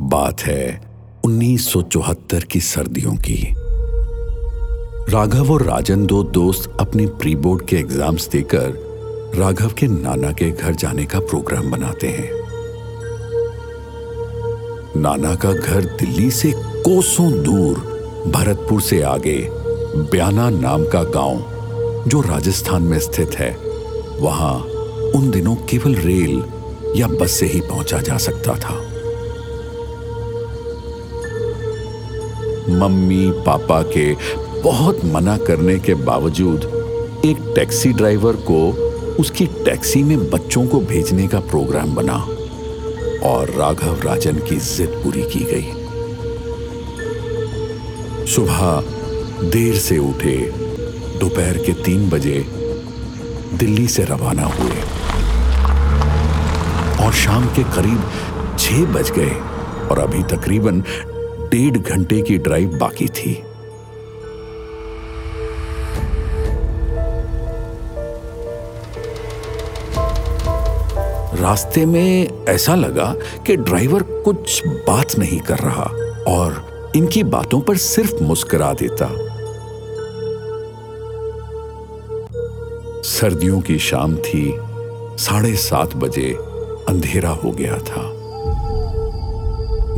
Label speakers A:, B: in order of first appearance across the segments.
A: बात है 1974 की सर्दियों की। राघव और राजन दो दोस्त अपने प्री बोर्ड के एग्ज़ाम्स देकर राघव के नाना के घर जाने का प्रोग्राम बनाते हैं। नाना का घर दिल्ली से कोसों दूर, भरतपुर से आगे, ब्याना नाम का गाँव, जो राजस्थान में स्थित है। वहाँ उन दिनों केवल रेल या बस से ही पहुँचा जा सकता था। मम्मी, पापा के बहुत मना करने के बावजूद एक टैक्सी ड्राइवर को उसकी टैक्सी में बच्चों को भेजने का प्रोग्राम बना और राघव राजन की जिद पूरी की गई। सुबह देर से उठे, दोपहर के तीन बजे दिल्ली से रवाना हुए और शाम के करीब छह बज गए और अभी तकरीबन डेढ़ घंटे की ड्राइव बाकी थी। रास्ते में ऐसा लगा कि ड्राइवर कुछ बात नहीं कर रहा और इनकी बातों पर सिर्फ़ मुस्कुरा देता। सर्दियों की शाम थी, साढ़े सात बजे अंधेरा हो गया था।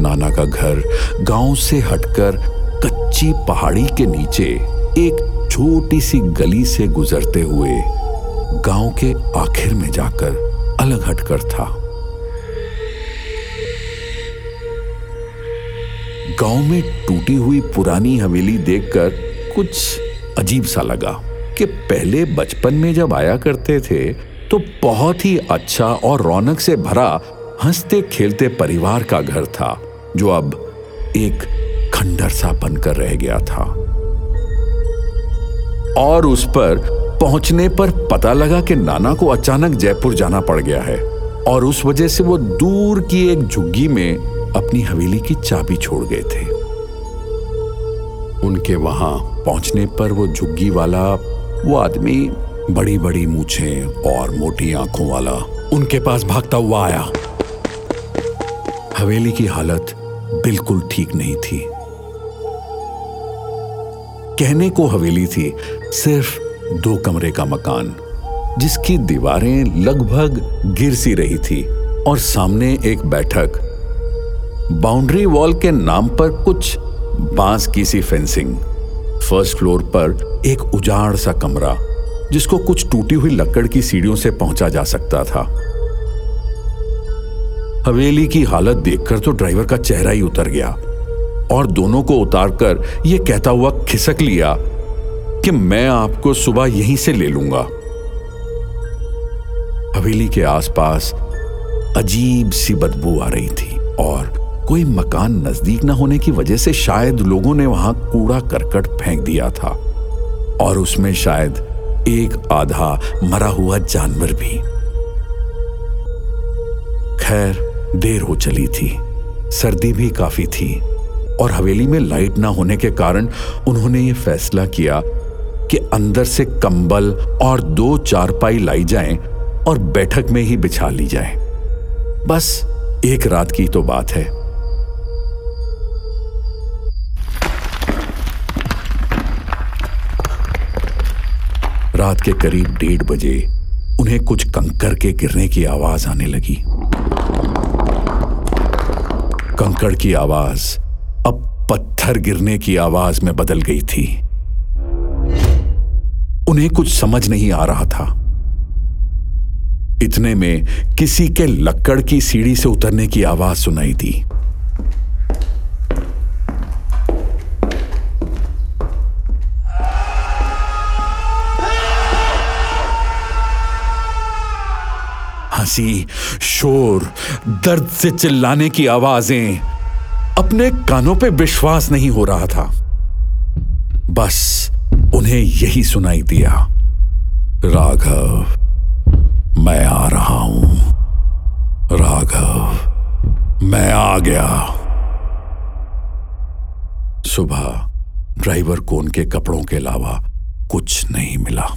A: नाना का घर गाँव से हटकर कच्ची पहाड़ी के नीचे एक छोटी सी गली से गुजरते हुए गाँव के आखिर में जाकर अलग हटकर था। गाँव में टूटी हुई पुरानी हवेली देखकर कुछ अजीब सा लगा कि पहले बचपन में जब आया करते थे तो बहुत ही अच्छा और रौनक से भरा हँसते खेलते परिवार का घर था। जो अब एक खंडर सा बनकर रह गया था। और उस पर पहुँचने पर पता लगा कि नाना को अचानक जयपुर जाना पड़ गया है और उस वजह से वो दूर की एक झुग्गी में अपनी हवेली की चाबी छोड़ गए थे। उनके वहाँ पहुँचने पर वो झुग्गी वाला, वो आदमी बड़ी बड़ी मूछे और मोटी आँखों वाला उनके पास भागता हुआ आया। हवेली की हालत बिल्कुल ठीक नहीं थी। कहने को हवेली थी, सिर्फ़ दो कमरे का मकान, जिसकी दीवारें लगभग गिर सी रही थी और सामने एक बैठक। बाउंड्री वॉल के नाम पर कुछ बाँस की सी फेंसिंग। फ़र्स्ट फ्लोर पर एक उजाड़ सा कमरा, जिसको कुछ टूटी हुई लकड़ की सीढ़ियों से पहुँचा जा सकता था। हवेली की हालत देखकर तो ड्राइवर का चेहरा ही उतर गया और दोनों को उतारकर यह कहता हुआ खिसक लिया कि मैं आपको सुबह यहीं से ले लूँगा। हवेली के आसपास अजीब सी बदबू आ रही थी और कोई मकान नज़दीक न होने की वजह से शायद लोगों ने वहाँ कूड़ा करकट फेंक दिया था और उसमें शायद एक आधा मरा हुआ जानवर भी। खैर देर हो चली थी। सर्दी भी काफ़ी थी और हवेली में लाइट ना होने के कारण उन्होंने ये फैसला किया कि अंदर से कंबल और दो चारपाई लाई जाएँ और बैठक में ही बिछा ली जाए। बस एक रात की तो बात है। रात के करीब डेढ़ बजे उन्हें कुछ कंकर के गिरने की आवाज़ आने लगी। कंकड़ की आवाज़, अब पत्थर गिरने की आवाज़ में बदल गई थी। उन्हें कुछ समझ नहीं आ रहा था। इतने में किसी के लक्कड़ की सीढ़ी से उतरने की आवाज़ सुनाई दी। हँसी शोर, दर्द से चिल्लाने की आवाज़ें अपने कानों पे विश्वास नहीं हो रहा था। बस उन्हें यही सुनाई दिया, राघव, मैं आ रहा हूँ। राघव, मैं आ गया। सुबह ड्राइवर को उनके कपड़ों के अलावा कुछ नहीं मिला।